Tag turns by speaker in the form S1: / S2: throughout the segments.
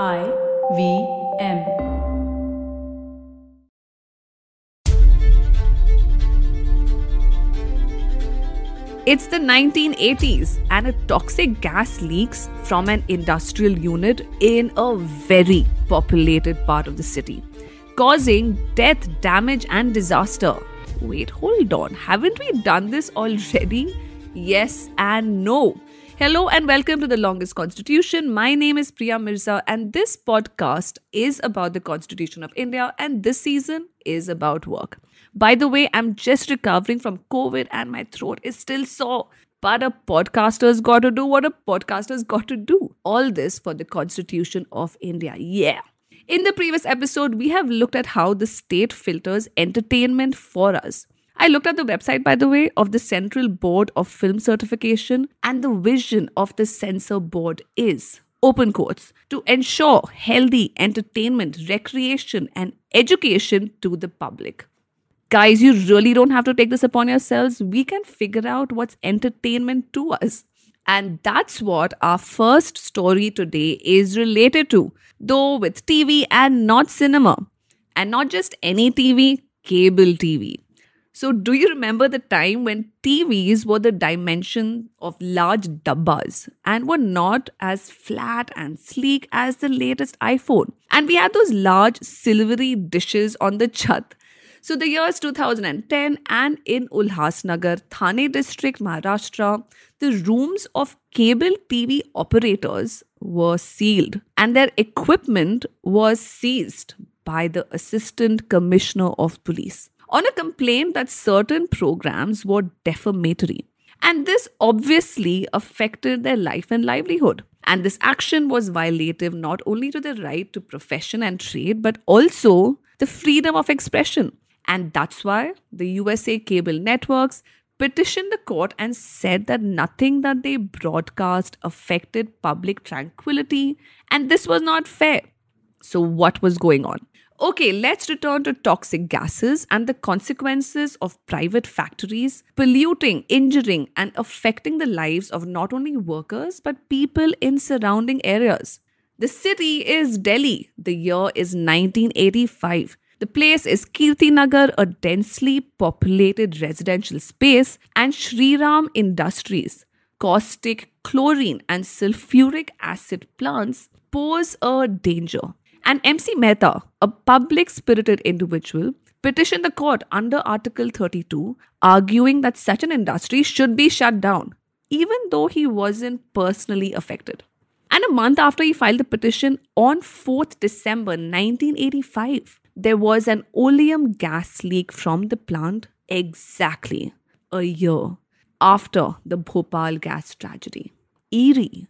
S1: I V M.
S2: It's the 1980s, and a toxic gas leaks from an industrial unit in a very populated part of the city, causing death, damage, and disaster. Wait, hold on. Haven't we done this already? Yes and no. Hello and welcome to the longest constitution. My name is Priya Mirza, and this podcast is about the Constitution of India, and this season is about work. By the way, I'm just recovering from COVID and my throat is still sore. But a podcaster's got to do what a podcaster's got to do. All this for the Constitution of India. Yeah. In the previous episode, we have looked at how the state filters entertainment for us. I looked at the website, by the way, of the Central Board of Film Certification, and the vision of the censor board is open quotes to ensure healthy entertainment, recreation, and education to the public. Guys, you really don't have to take this upon yourselves. We can figure out what's entertainment to us. And that's what our first story today is related to, though with TV and not cinema. And not just any TV, cable TV. So, do you remember the time when TVs were the dimension of large dabbas and were not as flat and sleek as the latest iPhone? And we had those large silvery dishes on the chat. So, the years 2010 and in Ulhasnagar, Thane district, Maharashtra, the rooms of cable TV operators were sealed and their equipment was seized by the Assistant Commissioner of Police on a complaint that certain programs were defamatory. And this obviously affected their life and livelihood. And this action was violative not only to the right to profession and trade, but also the freedom of expression. And that's why the USA cable networks petitioned the court and said that nothing that they broadcast affected public tranquility and this was not fair. So, what was going on? Okay, let's return to toxic gases and the consequences of private factories polluting, injuring, and affecting the lives of not only workers but people in surrounding areas. The city is Delhi. The year is 1985. The place is Kirtinagar, a densely populated residential space, and Shriram Industries. Caustic, chlorine, and sulfuric acid plants pose a danger. And MC Mehta, a public spirited individual, petitioned the court under Article 32, arguing that such an industry should be shut down, even though he wasn't personally affected. And a month after he filed the petition, on 4th December 1985, there was an oleum gas leak from the plant exactly a year after the Bhopal gas tragedy. Eerie.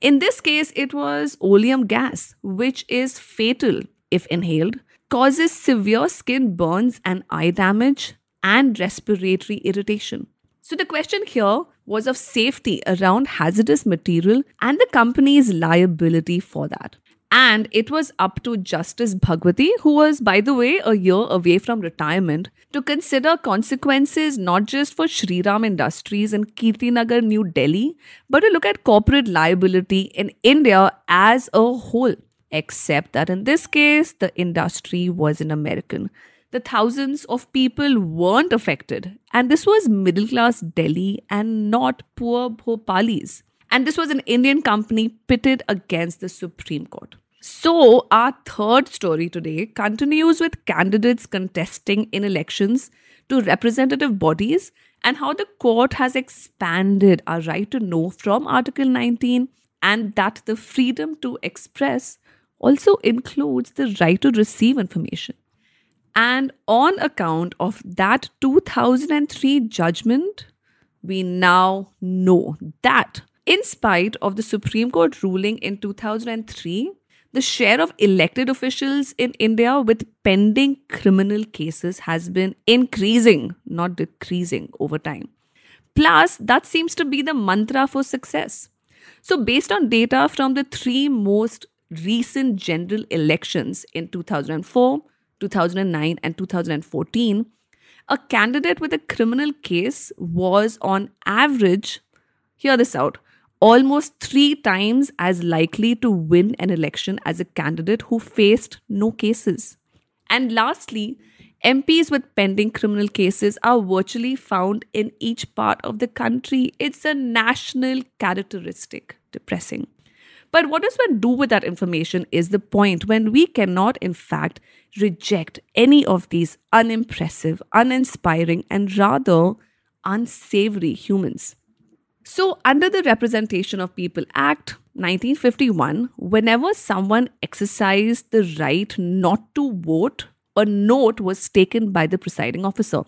S2: In this case, it was oleum gas, which is fatal if inhaled, causes severe skin burns and eye damage, and respiratory irritation. So, the question here was of safety around hazardous material and the company's liability for that. And it was up to Justice Bhagwati, who was, by the way, a year away from retirement, to consider consequences not just for Shriram Industries in Kirtinagar, New Delhi, but to look at corporate liability in India as a whole. Except that in this case, the industry was an American. The thousands of people weren't affected, and this was middle class Delhi and not poor Bhopalis. And this was an Indian company pitted against the Supreme Court. So, our third story today continues with candidates contesting in elections to representative bodies and how the court has expanded our right to know from Article 19 and that the freedom to express also includes the right to receive information. And on account of that 2003 judgment, we now know that in spite of the Supreme Court ruling in 2003, the share of elected officials in India with pending criminal cases has been increasing, not decreasing over time. Plus, that seems to be the mantra for success. So, based on data from the three most recent general elections in 2004, 2009, and 2014, a candidate with a criminal case was on average, hear this out, almost three times as likely to win an election as a candidate who faced no cases. And lastly, MPs with pending criminal cases are virtually found in each part of the country. It's a national characteristic. Depressing. But what does one do with that information is the point when we cannot, in fact, reject any of these unimpressive, uninspiring, and rather unsavory humans. So, under the Representation of People Act 1951, whenever someone exercised the right not to vote, a note was taken by the presiding officer.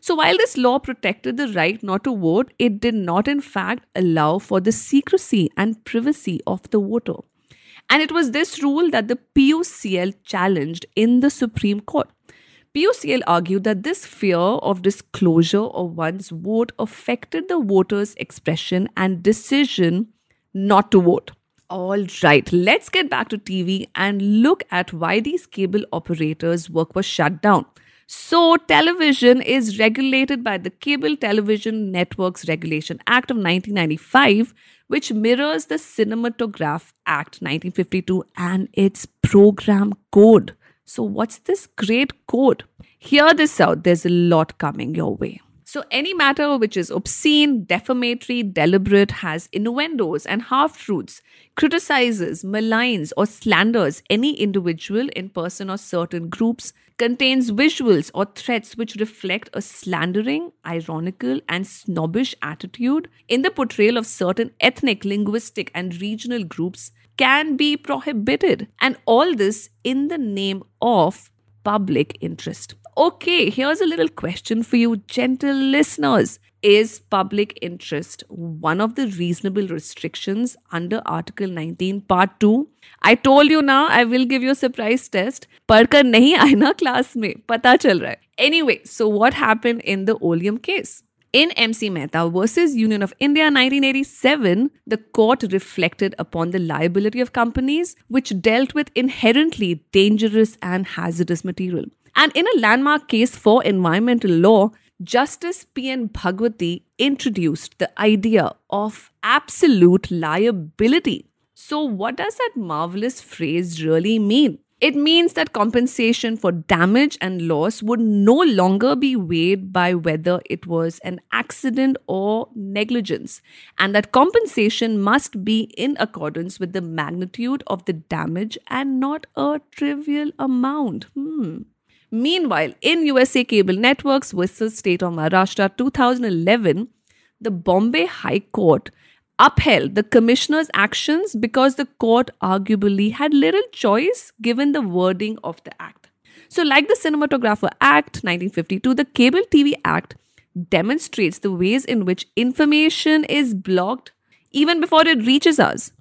S2: So, while this law protected the right not to vote, it did not, in fact, allow for the secrecy and privacy of the voter. And it was this rule that the PUCL challenged in the Supreme Court. PUCL argued that this fear of disclosure of one's vote affected the voter's expression and decision not to vote. All right, let's get back to TV and look at why these cable operators' work was shut down. So, television is regulated by the Cable Television Networks Regulation Act of 1995, which mirrors the Cinematograph Act 1952 and its program code. So, what's this great code? Hear this out, there's a lot coming your way. So, any matter which is obscene, defamatory, deliberate, has innuendos and half truths, criticizes, maligns, or slanders any individual in person or certain groups, contains visuals or threats which reflect a slandering, ironical, and snobbish attitude in the portrayal of certain ethnic, linguistic, and regional groups can be prohibited. And all this in the name of public interest. Okay, here's a little question for you, gentle listeners. Is public interest one of the reasonable restrictions under Article 19, Part 2? I told you now, I will give you a surprise test. Parkar nahi aina class mein, pata chal raha hai. Anyway, so what happened in the Oleum case? In MC Mehta versus Union of India 1987, the court reflected upon the liability of companies which dealt with inherently dangerous and hazardous material. And in a landmark case for environmental law, Justice P.N. Bhagwati introduced the idea of absolute liability. So, what does that marvelous phrase really mean? It means that compensation for damage and loss would no longer be weighed by whether it was an accident or negligence, and that compensation must be in accordance with the magnitude of the damage and not a trivial amount. Hmm. Meanwhile, in USA Cable Networks versus State of Maharashtra 2011, the Bombay High Court upheld the commissioner's actions because the court arguably had little choice given the wording of the act. So, like the Cinematograph Act 1952, the Cable TV Act demonstrates the ways in which information is blocked even before it reaches us.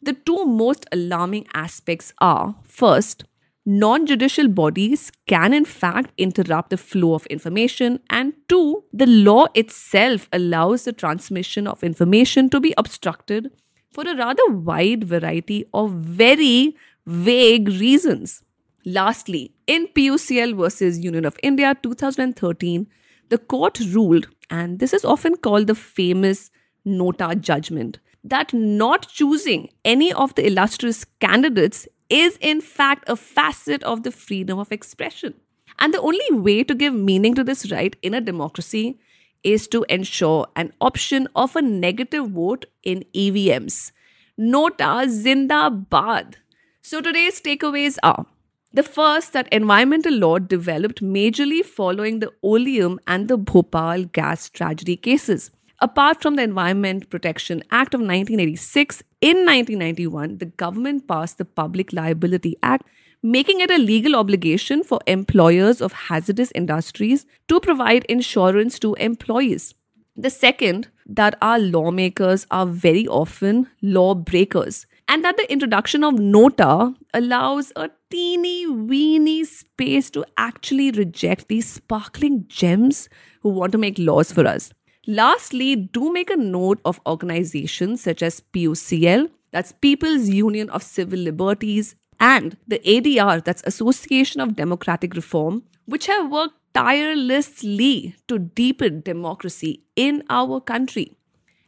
S2: The two most alarming aspects are first, non judicial bodies can, in fact, interrupt the flow of information. And two, the law itself allows the transmission of information to be obstructed for a rather wide variety of very vague reasons. Lastly, in PUCL versus Union of India 2013, the court ruled, and this is often called the famous Nota judgment, that not choosing any of the illustrious candidates is in fact a facet of the freedom of expression. And the only way to give meaning to this right in a democracy is to ensure an option of a negative vote in EVMs. Nota Zindabad. So today's takeaways are the first that environmental law developed majorly following the Oleum and the Bhopal gas tragedy cases. Apart from the Environment Protection Act of 1986, in 1991, the government passed the Public Liability Act, making it a legal obligation for employers of hazardous industries to provide insurance to employees. The second, that our lawmakers are very often lawbreakers, and that the introduction of NOTA allows a teeny weeny space to actually reject these sparkling gems who want to make laws for us. Lastly, do make a note of organizations such as PUCL, that's People's Union of Civil Liberties, and the ADR, that's Association of Democratic Reform, which have worked tirelessly to deepen democracy in our country.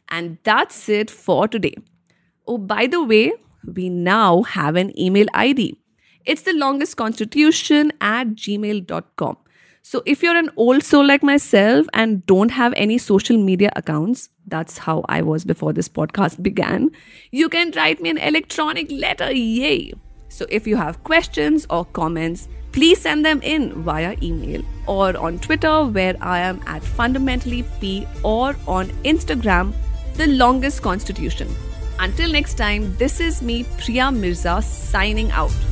S2: And that's it for today. Oh, by the way, we now have an email ID. It's the longest constitution at gmail.com. So if you're an old soul like myself and don't have any social media accounts, that's how I was before this podcast began, you can write me an electronic letter. Yay! So if you have questions or comments, please send them in via email or on Twitter where I am at fundamentally P or on Instagram, the longest constitution. Until next time, this is me, Priya Mirza, signing out.